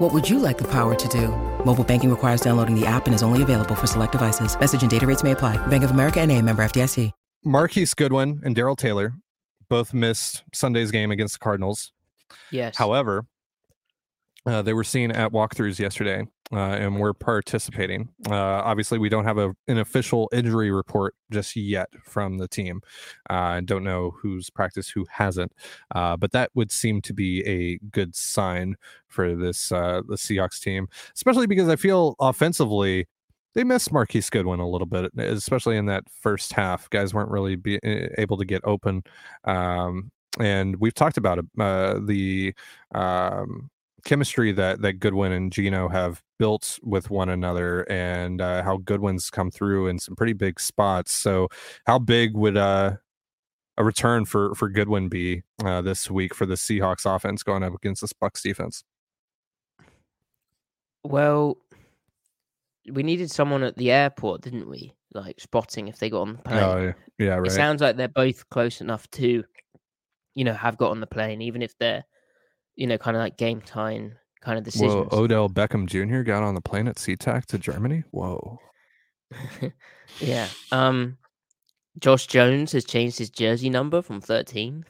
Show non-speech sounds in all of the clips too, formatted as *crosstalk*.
What would you like the power to do? Mobile banking requires downloading the app and is only available for select devices. Message and data rates may apply. Bank of America and a member FDIC. Marquise Goodwin and Darrell Taylor both missed Sunday's game against the Cardinals. Yes. However, uh, they were seen at walkthroughs yesterday uh, and we're participating. Uh, obviously, we don't have a, an official injury report just yet from the team. I don't know who's practiced, who hasn't, uh, but that would seem to be a good sign for this uh, the Seahawks team, especially because I feel offensively they missed Marquise Goodwin a little bit, especially in that first half. Guys weren't really be, able to get open. Um, and we've talked about uh, the um, chemistry that that Goodwin and Geno have built with one another, and uh, how Goodwin's come through in some pretty big spots. So, how big would uh, a return for for Goodwin be uh, this week for the Seahawks offense going up against this Bucs defense? Well, we needed someone at the airport, didn't we? Like spotting if they got on the plane. Oh, yeah, yeah right. It sounds like they're both close enough to, you know, have got on the plane, even if they're you know, kind of like game time kind of decisions. Whoa, Odell Beckham Jr. got on the plane at SeaTac to Germany. Whoa. *laughs* yeah. Um, Josh Jones has changed his jersey number from 13.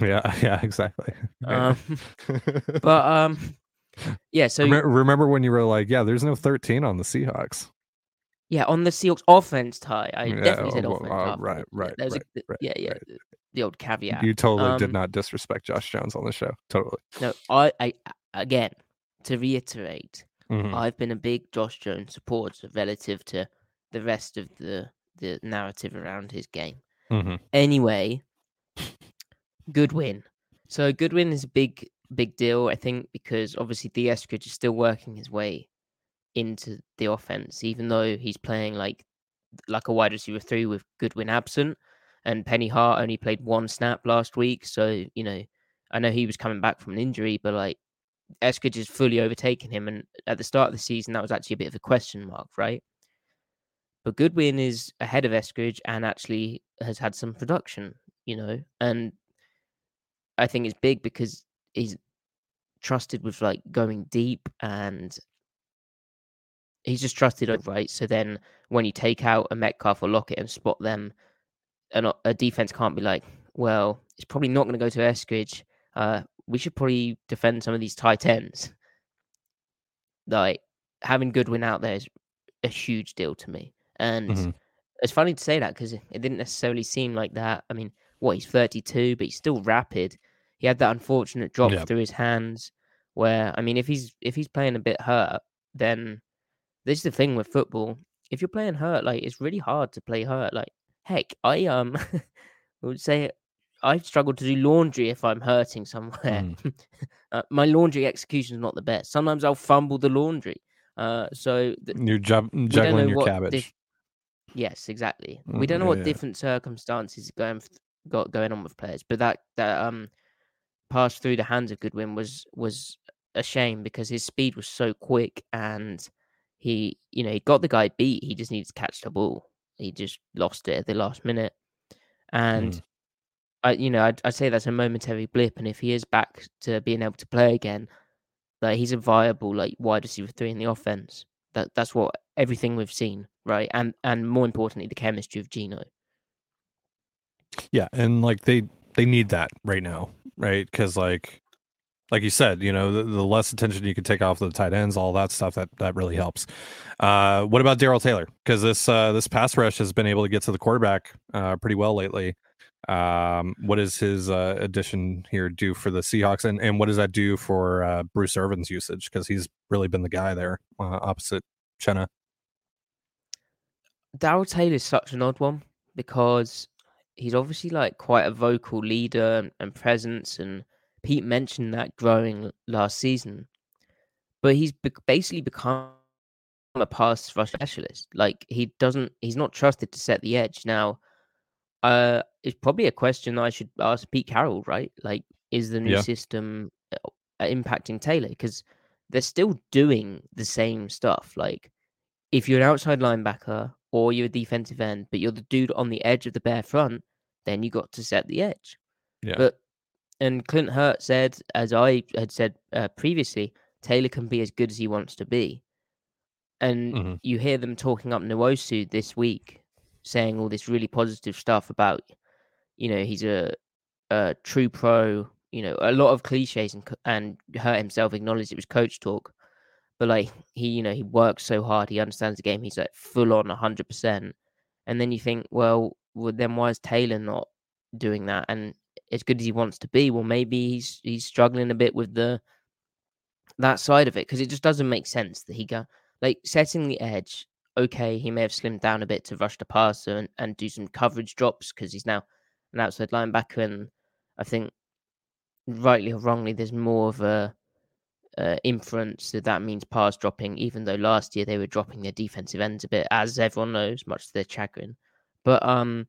yeah, *laughs* yeah, exactly. *laughs* um, but um, yeah. So remember when you were like, "Yeah, there's no 13 on the Seahawks." Yeah, on the Seahawks offense tie. I yeah, definitely said oh, offense. Uh, right, right, right, a, right, Yeah, yeah. Right the old caveat. You totally um, did not disrespect Josh Jones on the show. Totally. No, I, I again to reiterate, mm-hmm. I've been a big Josh Jones supporter relative to the rest of the the narrative around his game. Mm-hmm. Anyway, Goodwin. So Goodwin is a big big deal, I think, because obviously the Eskridge is still working his way into the offense, even though he's playing like like a wide receiver three with Goodwin absent and Penny Hart only played one snap last week. So, you know, I know he was coming back from an injury, but like Eskridge has fully overtaken him. And at the start of the season, that was actually a bit of a question mark, right? But Goodwin is ahead of Eskridge and actually has had some production, you know, and I think it's big because he's trusted with like going deep and he's just trusted, right? So then when you take out a Metcalf or Lockett and spot them a, a defense can't be like, well, it's probably not going to go to Eskridge. Uh, we should probably defend some of these tight ends. Like having Goodwin out there is a huge deal to me, and mm-hmm. it's funny to say that because it didn't necessarily seem like that. I mean, what he's 32, but he's still rapid. He had that unfortunate drop through his hands. Where I mean, if he's if he's playing a bit hurt, then this is the thing with football. If you're playing hurt, like it's really hard to play hurt. Like Heck, I um *laughs* would say I've struggled to do laundry if I'm hurting somewhere. Mm. *laughs* uh, my laundry execution is not the best. Sometimes I'll fumble the laundry. Uh, so th- you're ju- juggling your cabbage. Dif- yes, exactly. Mm, we don't know yeah, what yeah. different circumstances going got going on with players, but that that um pass through the hands of Goodwin was was a shame because his speed was so quick and he you know he got the guy beat. He just needs to catch the ball he just lost it at the last minute. And mm. I, you know, I'd, I'd, say that's a momentary blip. And if he is back to being able to play again, like he's a viable like wide receiver three in the offense. That that's what everything we've seen, right? And and more importantly, the chemistry of Geno. Yeah, and like they they need that right now, right? Because like like you said, you know, the, the, less attention you can take off the tight ends, all that stuff that that really helps. Uh, what about Darrell Taylor? Because this uh, this pass rush has been able to get to the quarterback uh, pretty well lately. Um, what does his uh, addition here do for the Seahawks, and and what does that do for uh, Bruce Irvin's usage? Because he's really been the guy there uh, opposite Chenna. Darrell Taylor is such an odd one because he's obviously like quite a vocal leader and presence, and Pete mentioned that growing last season, but he's basically become a pass rush specialist. Like he doesn't, he's not trusted to set the edge now. Uh, it's probably a question I should ask Pete Carroll, right? Like, is the new yeah. system uh, impacting Taylor? Because they're still doing the same stuff. Like, if you're an outside linebacker or you're a defensive end, but you're the dude on the edge of the bear front, then you got to set the edge. Yeah. But and Clint Hurtt said, as I had said uh, previously, Taylor can be as good as he wants to be. And mm-hmm. you hear them talking up Nwosu this week, saying all this really positive stuff about, you know, he's a, a true pro. You know, a lot of cliches, and and Hurtt himself acknowledged it was coach talk. But like he, you know, he works so hard. He understands the game. He's like full on hundred percent. And then you think, well, well, then why is Taylor not doing that? And as good as he wants to be, well, maybe he's he's struggling a bit with the that side of it because it just doesn't make sense that he got like setting the edge. Okay, he may have slimmed down a bit to rush the passer and, and do some coverage drops because he's now an outside linebacker, and I think rightly or wrongly, there's more of a uh, inference that that means pass dropping. Even though last year they were dropping their defensive ends a bit, as everyone knows, much to their chagrin. But um,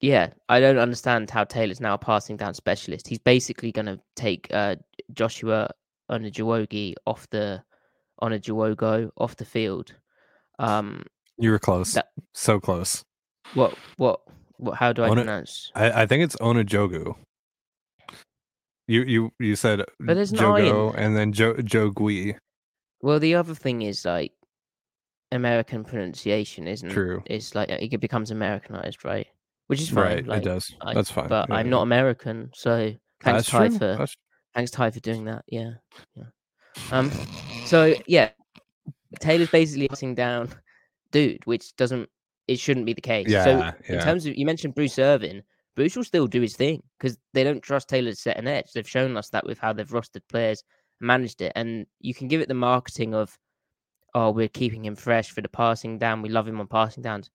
Yeah, I don't understand how Taylor's now a passing down specialist. He's basically going to take uh, Joshua on a Onajuwogi off the on a Onajuwogo off the field. Um, you were close, that, so close. What? What? What? How do I Ona, pronounce? I, I think it's Onajogu. You you you said but there's Jogo and then jo, Jogui. Well, the other thing is like American pronunciation, isn't true? It's like it becomes Americanized, right? Which is fine. Right, like, it does. I, That's fine. But yeah, I'm not American, so thanks Ty for That's... thanks Ty for doing that. Yeah, yeah. Um, so yeah, Taylor's basically sitting down, dude, which doesn't it shouldn't be the case. Yeah, so yeah. in terms of you mentioned Bruce Irvin, Bruce will still do his thing because they don't trust Taylor to set an edge. They've shown us that with how they've rostered players, managed it, and you can give it the marketing of, oh, we're keeping him fresh for the passing down. We love him on passing downs.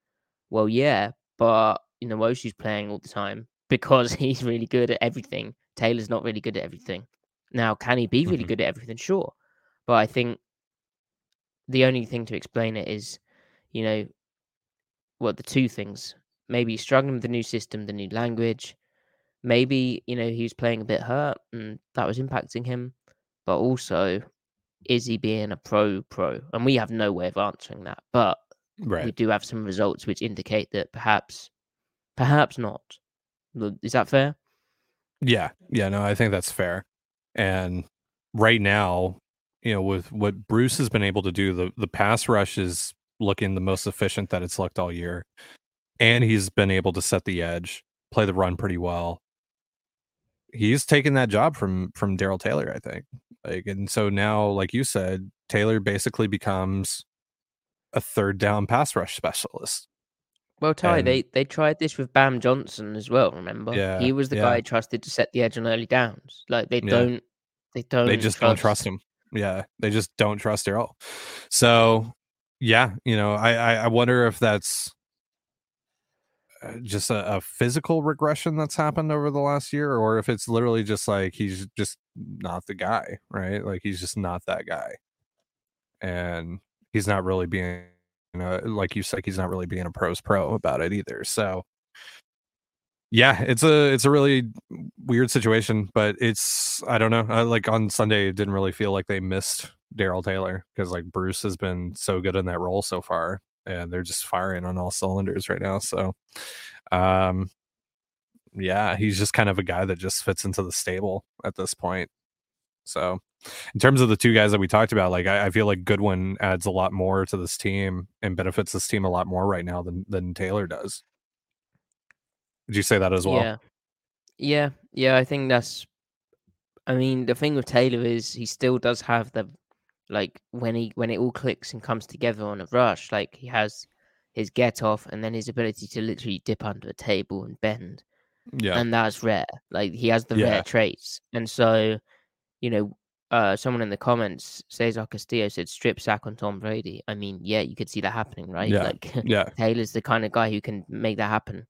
Well, yeah, but you know, Nwosu's playing all the time because *laughs* he's really good at everything. Taylor's not really good at everything. Now, can he be really mm-hmm. good at everything? Sure. But I think the only thing to explain it is, you know, well, the two things. Maybe he's struggling with the new system, the new language. Maybe, you know, he was playing a bit hurt and that was impacting him. But also, is he being a pro pro? And we have no way of answering that. But right. we do have some results which indicate that perhaps Perhaps not. Is that fair? Yeah. Yeah. No, I think that's fair. And right now, you know, with what Bruce has been able to do, the, the pass rush is looking the most efficient that it's looked all year. And he's been able to set the edge, play the run pretty well. He's taken that job from from Darrell Taylor, I think. Like, and so now, like you said, Taylor basically becomes a third down pass rush specialist. Well, Ty, and, they they tried this with Bam Johnson as well. Remember, yeah, he was the yeah. guy trusted to set the edge on early downs. Like they yeah. don't, they don't, they just trust. don't trust him. Yeah, they just don't trust Darrell. So, yeah, you know, I I, I wonder if that's uh, just a, a, physical regression that's happened over the last year, or if it's literally just like he's just not the guy, right? Like he's just not that guy. And he's not really being, know, like you said, he's not really being a pros pro about it either. So, yeah, it's a it's a really weird situation, but it's I don't know. Uh, like on Sunday, it didn't really feel like they missed Darrell Taylor because like Bruce has been so good in that role so far, and they're just firing on all cylinders right now. So, um, yeah, he's just kind of a guy that just fits into the stable at this point. So, in terms of the two guys that we talked about, like I, I, feel like Goodwin adds a lot more to this team and benefits this team a lot more right now than than Taylor does. Would you say that as well? Yeah, yeah, yeah. I think that's. I mean, the thing with Taylor is he still does have the, like when he when it all clicks and comes together on a rush, like he has his get off and then his ability to literally dip under a table and bend. Yeah, and that's rare. Like he has the Yeah. rare traits, and so you know, uh, someone in the comments, Cesar Castillo said strip sack on Tom Brady. I mean, yeah, you could see that happening, right? Yeah. Like *laughs* yeah, Taylor's the kind of guy who can make that happen.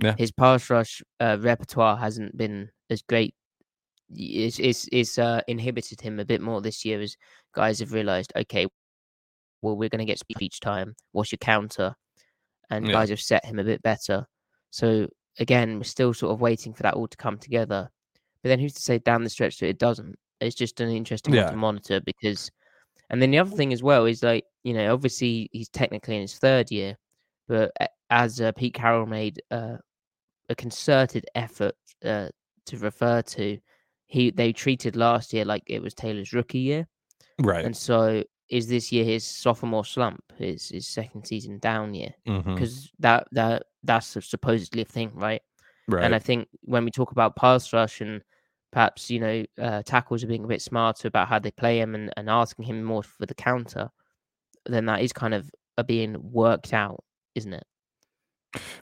Yeah. His pass rush uh, repertoire hasn't been as great. It's, it's, it's uh, inhibited him a bit more this year as guys have realized, okay, well, we're going to get speed each time. What's your counter? And Yeah. guys have set him a bit better. So again, we're still sort of waiting for that all to come together. But then who's to say down the stretch that it doesn't? It's just an interesting Yeah. one to monitor because. And then the other thing as well is like, you know, obviously he's technically in his third year, but as uh, Pete Carroll made uh, a concerted effort uh, to refer to, he they treated last year like it was Taylor's rookie year, right. and so is this year his sophomore slump, his his second season down year, because that that that's supposedly a thing, right? Right. And I think when we talk about pass rush and perhaps you know uh, tackles are being a bit smarter about how they play him and, and asking him more for the counter, then that is kind of uh, being worked out, isn't it?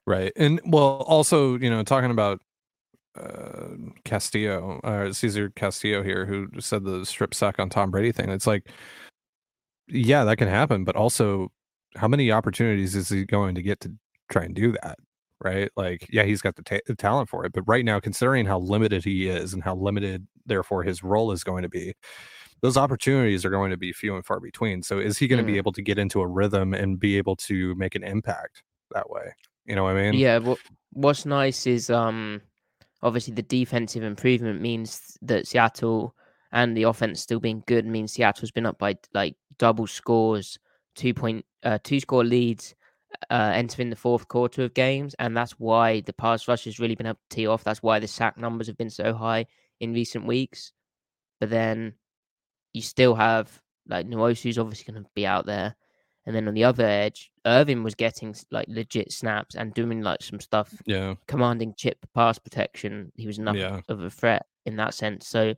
Right. And well, also, you know, talking about uh Castillo, uh Caesar Castillo here, who said the strip sack on Tom Brady thing. It's like, yeah, that can happen, but also how many opportunities is he going to get to try and do that? Right. Like, yeah, he's got the, ta- the talent for it. But right now, considering how limited he is and how limited, therefore, his role is going to be, those opportunities are going to be few and far between. So, is he going to be Mm. able to get into a rhythm and be able to make an impact that way? You know what I mean? Yeah, what what's nice is um obviously the defensive improvement means that Seattle and the offense still being good means Seattle's been up by like double scores, two point uh two score leads uh entering the fourth quarter of games, and that's why the pass rush has really been able to tee off. That's why the sack numbers have been so high in recent weeks. But then you still have like Nwosu's obviously going to be out there. And then on the other edge, Irvin was getting like legit snaps and doing like some stuff, Yeah. commanding chip pass protection. He was enough Yeah. of a threat in that sense. So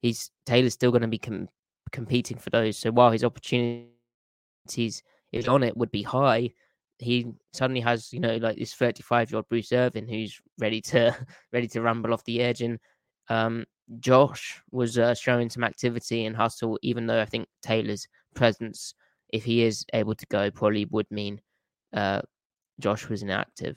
he's Taylor's still going to be com- competing for those. So while his opportunities, if on it, would be high, he suddenly has you know like this 35 year old Bruce Irvin who's ready to *laughs* ready to rumble off the edge and um Josh was uh, showing some activity and hustle, even though I think Taylor's presence, if he is able to go, probably would mean uh, Josh was inactive.